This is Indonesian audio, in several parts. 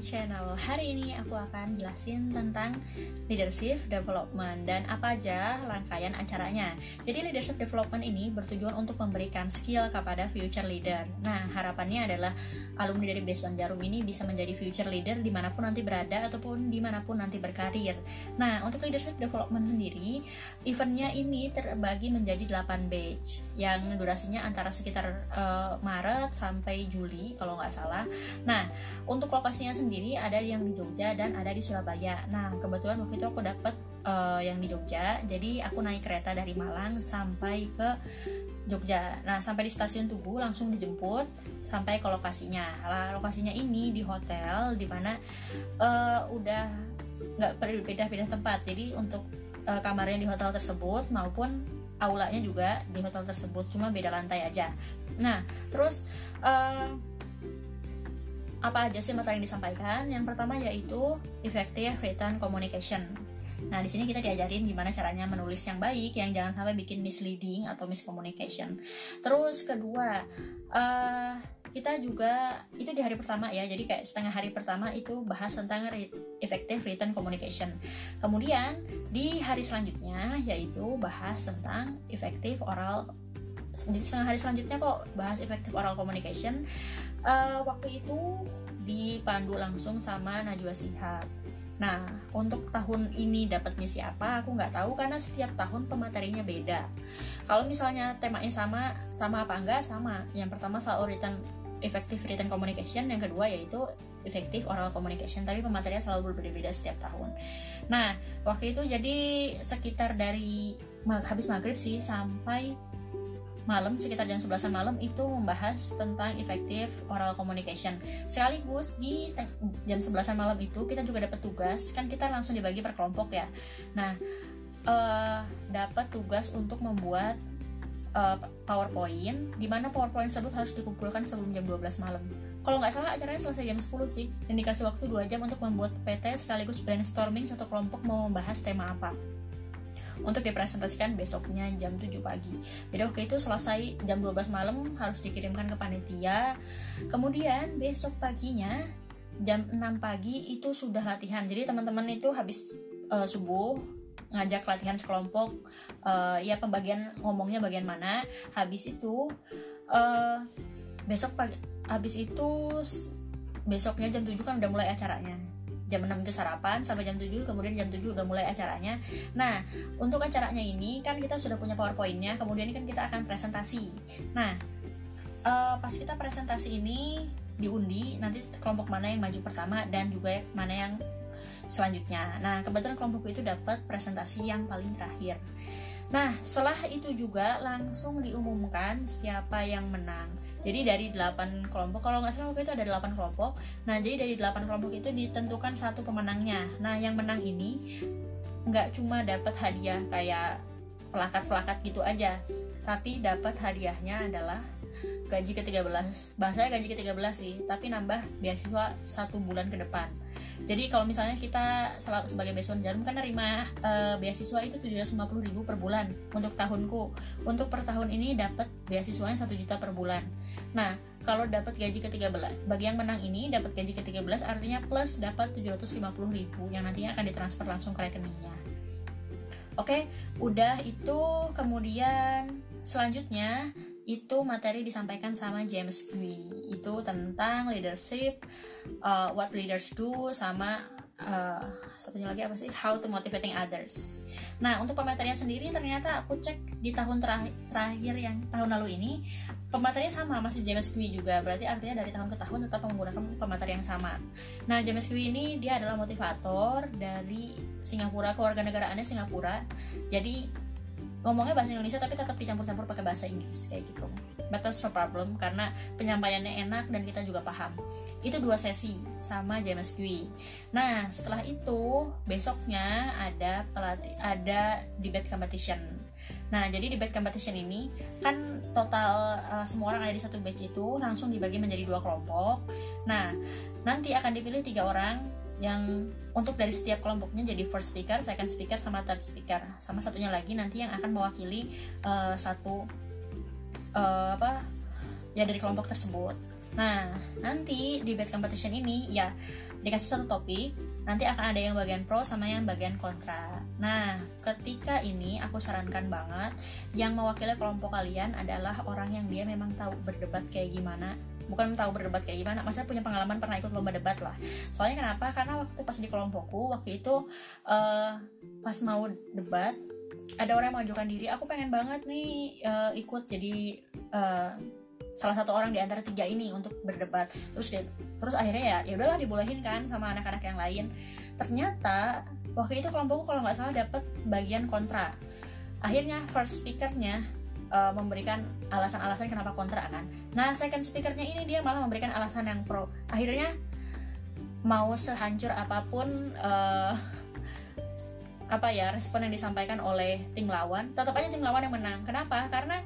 channel. Hari ini aku akan jelasin tentang leadership development dan apa aja rangkaian acaranya. Jadi leadership development ini bertujuan untuk memberikan skill kepada future leader. Nah harapannya adalah alumni dari Base Jarum ini bisa menjadi future leader di mana pun nanti berada ataupun di mana pun nanti berkarir. Nah untuk leadership development sendiri eventnya ini terbagi menjadi 8 batch Yang durasinya antara sekitar uh, Maret sampai Juli kalau nggak salah. Nah untuk lokasinya sendiri ada yang di Jogja dan ada di Surabaya. Nah, kebetulan waktu itu aku dapat uh, yang di Jogja. Jadi aku naik kereta dari Malang sampai ke Jogja. Nah, sampai di stasiun Tugu langsung dijemput sampai ke lokasinya. Nah, lokasinya ini di hotel di mana uh, udah nggak perlu pindah-pindah tempat. Jadi untuk uh, kamarnya di hotel tersebut maupun aulanya juga di hotel tersebut cuma beda lantai aja. Nah, terus uh, apa aja sih materi yang disampaikan? Yang pertama yaitu effective written communication. Nah, di sini kita diajarin gimana caranya menulis yang baik, yang jangan sampai bikin misleading atau miscommunication. Terus kedua, uh, kita juga itu di hari pertama ya, jadi kayak setengah hari pertama itu bahas tentang effective written communication. Kemudian di hari selanjutnya yaitu bahas tentang effective oral jadi setengah hari selanjutnya kok bahas effective oral communication uh, waktu itu dipandu langsung sama Najwa Sihab Nah, untuk tahun ini dapatnya siapa, aku nggak tahu karena setiap tahun pematerinya beda. Kalau misalnya temanya sama, sama apa enggak? Sama. Yang pertama soal written effective written communication, yang kedua yaitu effective oral communication. Tapi pematerinya selalu berbeda-beda setiap tahun. Nah, waktu itu jadi sekitar dari habis maghrib sih sampai malam sekitar jam 11 malam itu membahas tentang effective oral communication. Sekaligus di jam 11 malam itu kita juga dapat tugas, kan kita langsung dibagi per kelompok ya. Nah, uh, dapat tugas untuk membuat uh, PowerPoint di mana PowerPoint tersebut harus dikumpulkan sebelum jam 12 malam. Kalau nggak salah acaranya selesai jam 10 sih dan dikasih waktu 2 jam untuk membuat PT sekaligus brainstorming satu kelompok mau membahas tema apa untuk dipresentasikan besoknya jam 7 pagi. Jadi waktu itu selesai jam 12 malam harus dikirimkan ke panitia. Kemudian besok paginya jam 6 pagi itu sudah latihan. Jadi teman-teman itu habis uh, subuh ngajak latihan sekelompok uh, ya pembagian ngomongnya bagian mana habis itu uh, besok pagi habis itu besoknya jam 7 kan udah mulai acaranya jam 6 itu sarapan sampai jam 7 kemudian jam 7 udah mulai acaranya. Nah untuk acaranya ini kan kita sudah punya powerpointnya kemudian kan kita akan presentasi. Nah uh, pas kita presentasi ini diundi nanti kelompok mana yang maju pertama dan juga mana yang selanjutnya. Nah kebetulan kelompok itu dapat presentasi yang paling terakhir Nah, setelah itu juga langsung diumumkan siapa yang menang. Jadi dari 8 kelompok, kalau nggak salah waktu itu ada 8 kelompok. Nah, jadi dari 8 kelompok itu ditentukan satu pemenangnya. Nah, yang menang ini nggak cuma dapat hadiah kayak pelakat-pelakat gitu aja, tapi dapat hadiahnya adalah gaji ke-13. Bahasanya gaji ke-13 sih, tapi nambah beasiswa satu bulan ke depan. Jadi kalau misalnya kita sebagai beson jarum kan nerima uh, beasiswa itu 750 ribu per bulan untuk tahunku. Untuk per tahun ini dapat beasiswanya 1 juta per bulan. Nah, kalau dapat gaji ke-13, bagi yang menang ini dapat gaji ke-13 artinya plus dapat 750 ribu yang nantinya akan ditransfer langsung ke rekeningnya. Oke, udah itu kemudian selanjutnya itu materi disampaikan sama James Gui itu tentang leadership uh, what leaders do sama uh, satunya lagi apa sih? How to motivating others. Nah untuk pematerinya sendiri ternyata aku cek di tahun terakhir, terakhir yang tahun lalu ini pematerinya sama masih James Gui juga. Berarti artinya dari tahun ke tahun tetap menggunakan pemateri yang sama. Nah James Gui ini dia adalah motivator dari Singapura kewarganegaraannya Singapura. Jadi ngomongnya bahasa Indonesia tapi tetap dicampur-campur pakai bahasa Inggris kayak gitu. But that's no problem karena penyampaiannya enak dan kita juga paham. Itu dua sesi sama James Gui nah setelah itu besoknya ada pelatih ada debate competition. Nah, jadi debate competition ini kan total uh, semua orang ada di satu batch itu langsung dibagi menjadi dua kelompok. Nah, nanti akan dipilih tiga orang yang untuk dari setiap kelompoknya jadi first speaker, second speaker, sama third speaker. Sama satunya lagi nanti yang akan mewakili uh, satu uh, apa ya dari kelompok tersebut. Nah, nanti di bed competition ini ya dikasih satu topik, nanti akan ada yang bagian pro sama yang bagian kontra. Nah, ketika ini aku sarankan banget yang mewakili kelompok kalian adalah orang yang dia memang tahu berdebat kayak gimana, bukan tahu berdebat kayak gimana, maksudnya punya pengalaman pernah ikut lomba debat lah. Soalnya kenapa? Karena waktu pas di kelompokku waktu itu uh, pas mau debat ada orang yang mengajukan diri, aku pengen banget nih uh, ikut jadi uh, salah satu orang di antara tiga ini untuk berdebat terus dia, terus akhirnya ya ya udahlah dibolehin kan sama anak-anak yang lain ternyata waktu itu kelompokku kalau nggak salah dapat bagian kontra akhirnya first speakernya uh, memberikan alasan-alasan kenapa kontra kan nah second speakernya ini dia malah memberikan alasan yang pro akhirnya mau sehancur apa pun uh, apa ya respon yang disampaikan oleh tim lawan tetap aja tim lawan yang menang kenapa karena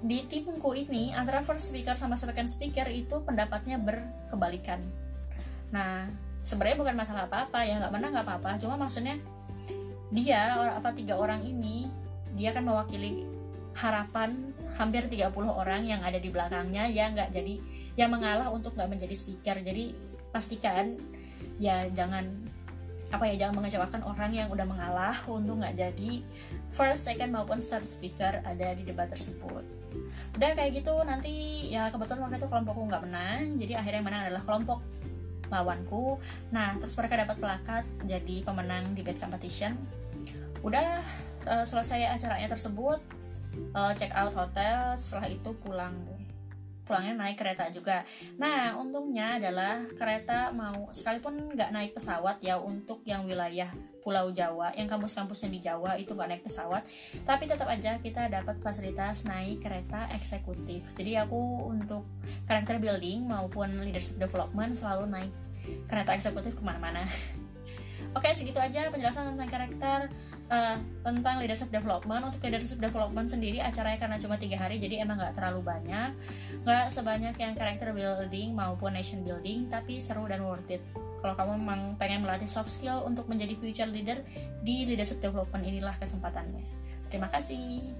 di timku ini antara first speaker sama second speaker itu pendapatnya berkebalikan. Nah, sebenarnya bukan masalah apa-apa ya, nggak menang nggak apa-apa. Cuma maksudnya dia apa tiga orang ini dia kan mewakili harapan hampir 30 orang yang ada di belakangnya yang nggak jadi yang mengalah untuk nggak menjadi speaker. Jadi pastikan ya jangan apa ya jangan mengecewakan orang yang udah mengalah untuk nggak jadi first, second maupun third speaker ada di debat tersebut. Udah kayak gitu nanti ya kebetulan waktu itu kelompokku nggak menang jadi akhirnya yang menang adalah kelompok lawanku. Nah terus mereka dapat pelakat jadi pemenang di bed competition. Udah uh, selesai acaranya tersebut uh, check out hotel setelah itu pulang pulangnya naik kereta juga. Nah, untungnya adalah kereta mau sekalipun nggak naik pesawat ya untuk yang wilayah Pulau Jawa, yang kampus-kampusnya di Jawa itu nggak naik pesawat, tapi tetap aja kita dapat fasilitas naik kereta eksekutif. Jadi aku untuk karakter building maupun leadership development selalu naik kereta eksekutif ke mana-mana. Oke, segitu aja penjelasan tentang karakter uh, tentang leadership development. Untuk leadership development sendiri acaranya karena cuma tiga hari jadi emang nggak terlalu banyak. Nggak sebanyak yang character building maupun nation building tapi seru dan worth it. Kalau kamu memang pengen melatih soft skill untuk menjadi future leader di leadership development inilah kesempatannya. Terima kasih